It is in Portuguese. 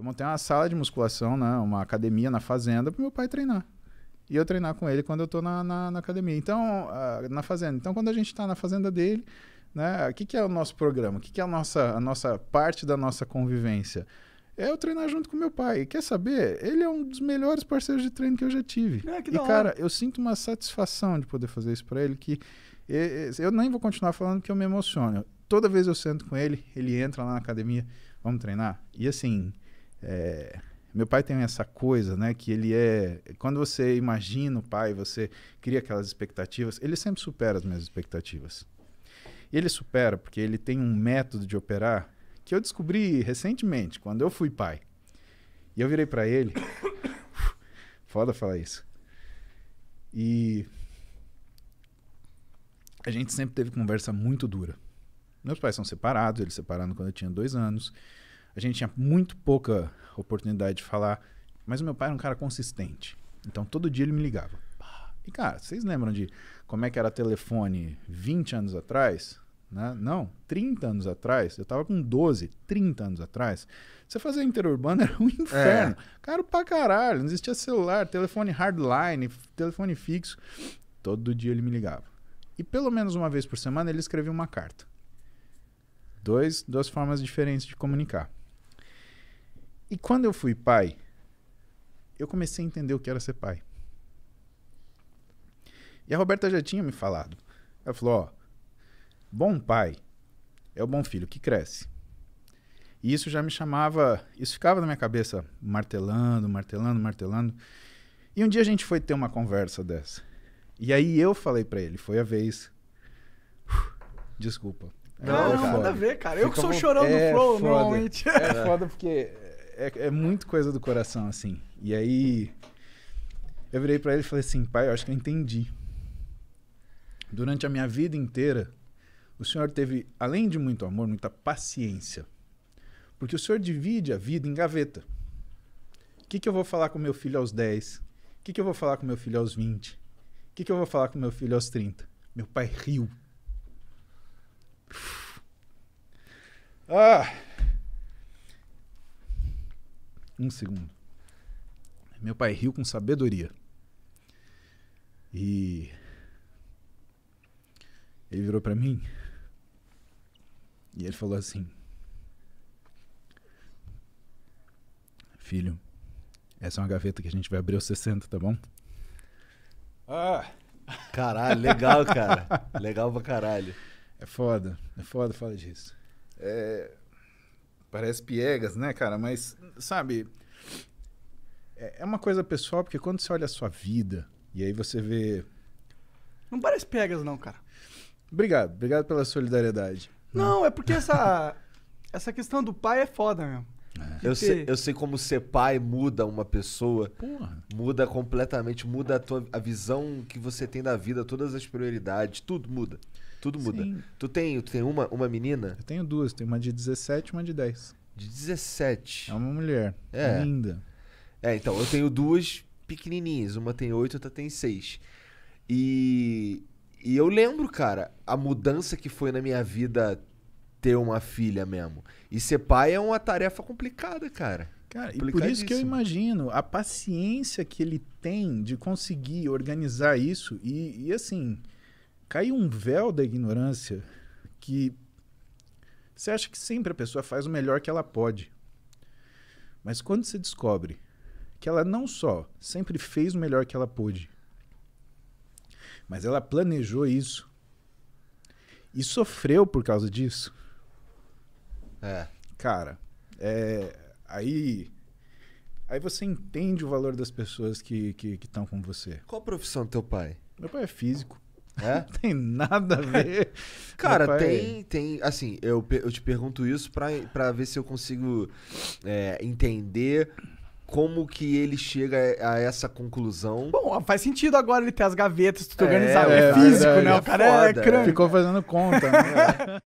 Eu montei uma sala de musculação, né, uma academia na fazenda para meu pai treinar. E eu treinar com ele quando eu tô na, na, na academia. Então, uh, na fazenda. Então, quando a gente está na fazenda dele, né, o que, que é o nosso programa? O que, que é a nossa, a nossa parte da nossa convivência? É eu treinar junto com meu pai. E quer saber? Ele é um dos melhores parceiros de treino que eu já tive. É, e, cara, eu sinto uma satisfação de poder fazer isso para ele que eu nem vou continuar falando que eu me emociono. Toda vez eu sento com ele, ele entra lá na academia, vamos treinar. E assim, é, meu pai tem essa coisa, né, que ele é, quando você imagina o pai, você cria aquelas expectativas, ele sempre supera as minhas expectativas. Ele supera porque ele tem um método de operar que eu descobri recentemente, quando eu fui pai. E eu virei para ele, foda falar isso. E a gente sempre teve conversa muito dura. Meus pais são separados, eles separaram quando eu tinha dois anos. A gente tinha muito pouca oportunidade de falar, mas o meu pai era um cara consistente. Então todo dia ele me ligava. E cara, vocês lembram de como é que era telefone 20 anos atrás? Né? Não, 30 anos atrás. Eu tava com 12, 30 anos atrás. Você fazer interurbano era um inferno. Caro pra caralho. Não existia celular, telefone hardline, telefone fixo. Todo dia ele me ligava. E pelo menos uma vez por semana ele escrevia uma carta. Dois, duas formas diferentes de comunicar. E quando eu fui pai, eu comecei a entender o que era ser pai. E a Roberta já tinha me falado. Ela falou: ó, bom pai é o bom filho que cresce. E isso já me chamava, isso ficava na minha cabeça martelando, martelando, martelando. E um dia a gente foi ter uma conversa dessa. E aí eu falei pra ele, foi a vez. Desculpa. Não, É não, foda. nada a ver, cara. Eu que Fica sou bom. chorão do É flow, foda. normalmente. É foda porque é, é muito coisa do coração, assim. E aí eu virei pra ele e falei assim, pai, eu acho que eu entendi. Durante a minha vida inteira, o senhor teve, além de muito amor, muita paciência. Porque o senhor divide a vida em gaveta. O que, que eu vou falar com meu filho aos 10? O que, que eu vou falar com meu filho aos 20? O que, que eu vou falar com meu filho aos 30? Meu pai riu. Ah! Um segundo. Meu pai riu com sabedoria. E ele virou pra mim e ele falou assim: Filho, essa é uma gaveta que a gente vai abrir aos 60, tá bom? Ah! Caralho, legal, cara. legal pra caralho. É foda, é foda falar disso. É, parece piegas, né, cara? Mas, sabe, é é uma coisa pessoal, porque quando você olha a sua vida e aí você vê. Não parece pegas, não, cara. Obrigado, obrigado pela solidariedade. Não, é porque essa, essa questão do pai é foda mesmo. Eu ter- sei, eu sei como ser pai muda uma pessoa, Porra. muda completamente, muda a, tua, a visão que você tem da vida, todas as prioridades, tudo muda. Tudo muda. Sim. Tu tem, tu tem uma, uma menina Eu tenho duas, tenho uma de 17 e uma de 10. de 17. É uma mulher. É. Linda. É, então, eu tenho duas pequenininhas. Uma tem oito, outra tem seis. E, e eu lembro, cara, a mudança que foi na minha vida ter uma filha mesmo. E ser pai é uma tarefa complicada, cara. Cara, e por isso que eu imagino a paciência que ele tem de conseguir organizar isso e, e assim, cai um véu da ignorância que você acha que sempre a pessoa faz o melhor que ela pode. Mas quando você descobre que ela não só sempre fez o melhor que ela pôde, mas ela planejou isso e sofreu por causa disso, É. cara, é, aí aí você entende o valor das pessoas que que estão com você. Qual a profissão do teu pai? Meu pai é físico, É? não tem nada a ver. Cara, pai- tem, tem. Assim, eu, eu te pergunto isso pra, pra ver se eu consigo é, entender como que ele chega a essa conclusão. Bom, faz sentido agora ele ter as gavetas tudo É, organizado. é É, físico, né? O É cara é foda. crânio. Ficou fazendo conta. né?